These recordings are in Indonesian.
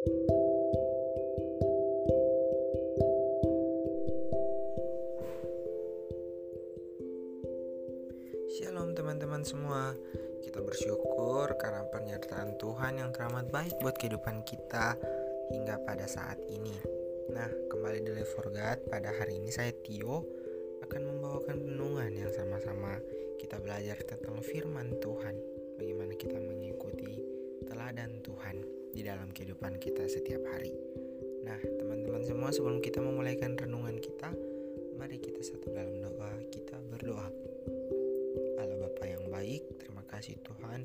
Shalom teman-teman semua. Kita bersyukur karena pernyataan Tuhan yang teramat baik buat kehidupan kita hingga pada saat ini. Nah kembali di Live for God pada hari ini saya Tio akan membawakan renungan yang sama-sama kita belajar tentang firman Tuhan. Bagaimana kita mengikuti teladan Tuhan di dalam kehidupan kita setiap hari Nah teman-teman semua sebelum kita memulaikan renungan kita Mari kita satu dalam doa kita berdoa baik. Terima kasih Tuhan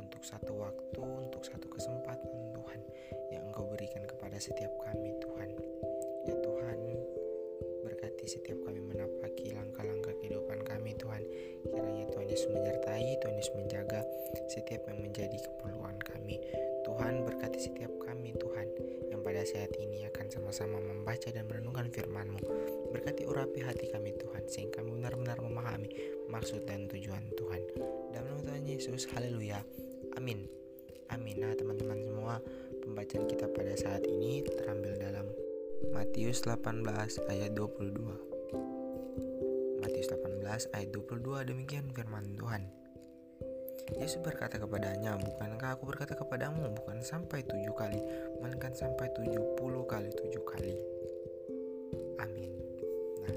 untuk satu waktu, untuk satu kesempatan Tuhan yang Engkau berikan kepada setiap kami Tuhan. Ya Tuhan, berkati setiap kami menapaki langkah-langkah kehidupan kami Tuhan. Kiranya Tuhan Yesus menyertai, Tuhan Yesus menjaga setiap yang menjadi keperluan kami. Tuhan berkati setiap kami Tuhan yang pada saat ini akan sama-sama membaca dan merenungkan firman-Mu. Berkati urapi hati kami Tuhan sehingga kami benar-benar memahami maksud dan tujuan Tuhan. Dalam nama Tuhan Yesus, haleluya. Amin. Amin. Nah, teman-teman semua, pembacaan kita pada saat ini terambil dalam Matius 18 ayat 22. Matius 18 ayat 22 demikian firman Tuhan. Yesus berkata kepadanya, Bukankah aku berkata kepadamu, bukan sampai tujuh kali, melainkan sampai tujuh puluh kali tujuh kali. Amin. Nah,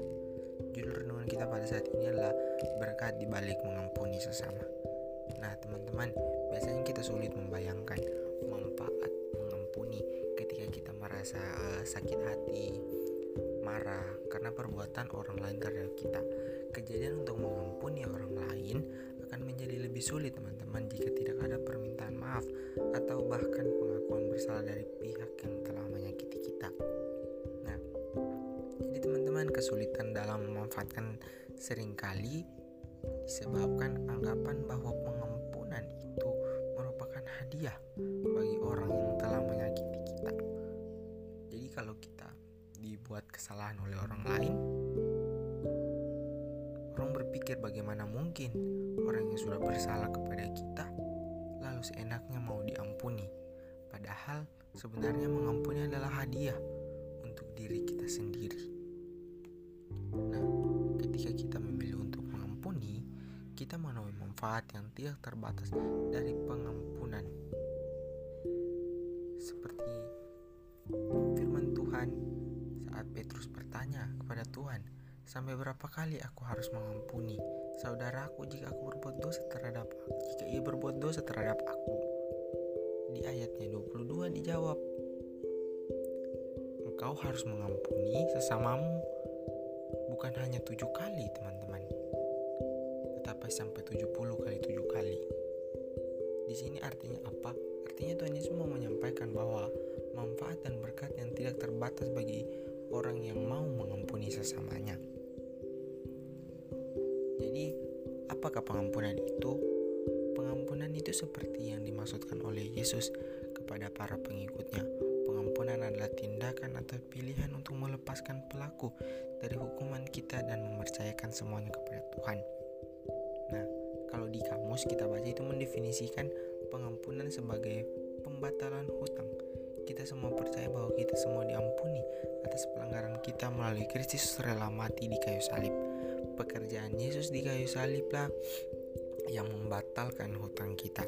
judul renungan kita pada saat ini adalah berkat di balik mengampuni sesama. Nah, teman-teman, biasanya kita sulit membayangkan manfaat mengampuni ketika kita merasa uh, sakit hati, marah karena perbuatan orang lain terhadap kita. Kejadian untuk mengampuni orang lain akan menjadi lebih sulit, teman-teman, jika tidak ada permintaan maaf atau bahkan pengakuan bersalah dari pihak yang telah menyakiti kita. Nah, jadi teman-teman, kesulitan dalam memanfaatkan sering kali disebabkan anggapan bahwa pengampunan itu merupakan hadiah bagi orang yang telah menyakiti kita. Jadi kalau kita dibuat kesalahan oleh orang lain, berpikir bagaimana mungkin orang yang sudah bersalah kepada kita lalu seenaknya mau diampuni. Padahal sebenarnya mengampuni adalah hadiah untuk diri kita sendiri. Nah, ketika kita memilih untuk mengampuni, kita menemui manfaat yang tidak terbatas dari pengampunan. Sampai berapa kali aku harus mengampuni saudaraku jika aku berbuat dosa terhadap jika ia berbuat dosa terhadap aku. Di ayatnya 22 dijawab, engkau harus mengampuni sesamamu bukan hanya tujuh kali teman-teman tetapi sampai 70 kali tujuh kali. Di sini artinya apa? Artinya Tuhan Yesus mau menyampaikan bahwa manfaat dan berkat yang tidak terbatas bagi orang yang mau mengampuni sesamanya. Apakah pengampunan itu? Pengampunan itu seperti yang dimaksudkan oleh Yesus kepada para pengikutnya. Pengampunan adalah tindakan atau pilihan untuk melepaskan pelaku dari hukuman kita dan mempercayakan semuanya kepada Tuhan. Nah, kalau di kamus kita baca itu mendefinisikan pengampunan sebagai pembatalan hutang. Kita semua percaya bahwa kita semua diampuni atas pelanggaran kita melalui Kristus rela mati di kayu salib. Pekerjaan Yesus di kayu salib lah yang membatalkan hutang kita.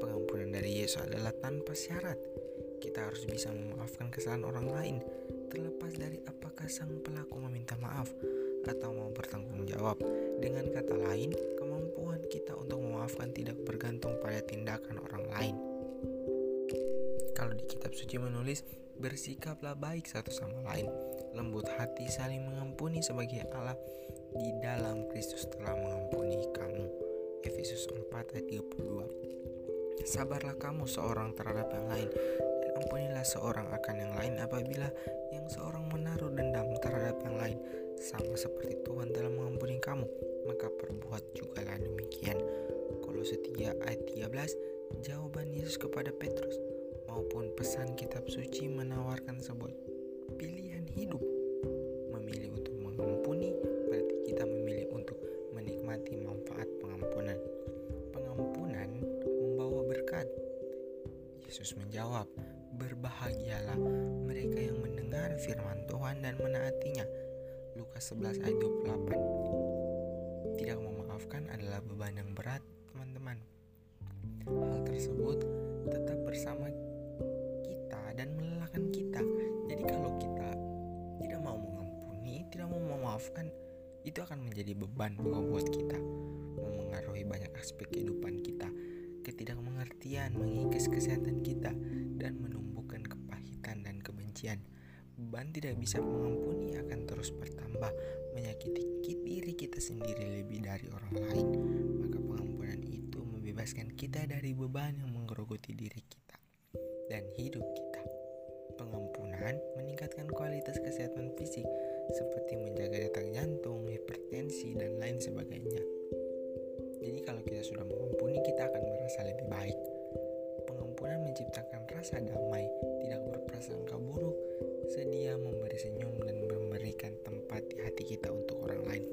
Pengampunan dari Yesus adalah tanpa syarat. Kita harus bisa memaafkan kesalahan orang lain, terlepas dari apakah sang pelaku meminta maaf atau mau bertanggung jawab. Dengan kata lain, kemampuan kita untuk memaafkan tidak bergantung pada tindakan orang lain. Kalau di kitab suci menulis, bersikaplah baik satu sama lain, lembut hati saling mengampuni sebagai Allah. Di dalam Kristus telah mengampuni kamu. Efesus 4 ayat 32 Sabarlah kamu seorang terhadap yang lain dan ampunilah seorang akan yang lain apabila yang seorang menaruh dendam terhadap yang lain. Sama seperti Tuhan telah mengampuni kamu maka perbuat jugalah demikian. Kolose 3 ayat 13 jawaban Yesus kepada Petrus maupun pesan kitab suci menawarkan sebuah pilihan hidup. Memilih untuk mengampuni berarti kita memilih untuk menikmati manfaat pengampunan. Pengampunan membawa berkat. Yesus menjawab, Berbahagialah mereka yang mendengar firman Tuhan dan menaatinya. Lukas 11 ayat 28 Tidak memaafkan adalah beban yang berat, teman-teman. Hal tersebut tetap bersama mau memaafkan, itu akan menjadi beban buat kita, memengaruhi banyak aspek kehidupan kita, ketidakmengertian mengikis kesehatan kita, dan menumbuhkan kepahitan dan kebencian. Beban tidak bisa mengampuni akan terus bertambah, menyakiti diri kita sendiri lebih dari orang lain. Maka pengampunan itu membebaskan kita dari beban yang menggerogoti diri kita dan hidup kita. Pengampunan meningkatkan kualitas kesehatan fisik seperti menjaga detak jantung, hipertensi, dan lain sebagainya. Jadi kalau kita sudah mengampuni, kita akan merasa lebih baik. Pengampunan menciptakan rasa damai, tidak berprasangka buruk, sedia memberi senyum dan memberikan tempat di hati kita untuk orang lain.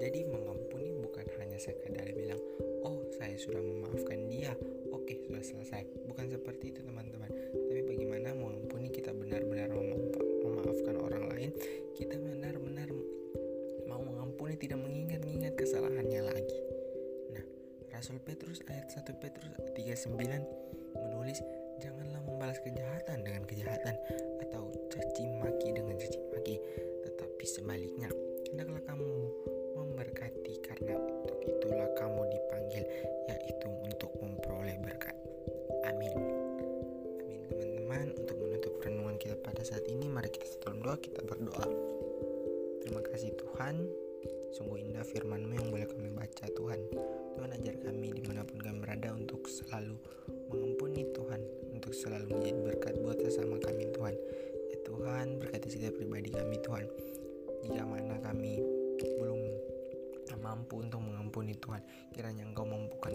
Jadi mengampuni bukan hanya sekadar bilang, "Oh, saya sudah memaafkan dia." Oke, sudah selesai. Bukan seperti itu, teman-teman. Tapi bagaimana mengampuni kita benar-benar memaafkan Rasul Petrus ayat 1 Petrus 39 menulis janganlah membalas kejahatan dengan kejahatan atau caci maki dengan caci maki tetapi sebaliknya hendaklah kamu memberkati karena untuk itulah kamu dipanggil yaitu untuk memperoleh berkat. Amin. Amin teman-teman. Untuk menutup renungan kita pada saat ini mari kita setelah doa kita berdoa. Terima kasih Tuhan sungguh indah firmanmu yang boleh kami baca Tuhan. Tuhan ajar kami di mana pun kami berada untuk selalu mengampuni Tuhan. Untuk selalu menjadi berkat buat sesama kami Tuhan. Ya Tuhan berkati setiap pribadi kami Tuhan. Jika mana kami belum mampu untuk mengampuni Tuhan kiranya Engkau mampukan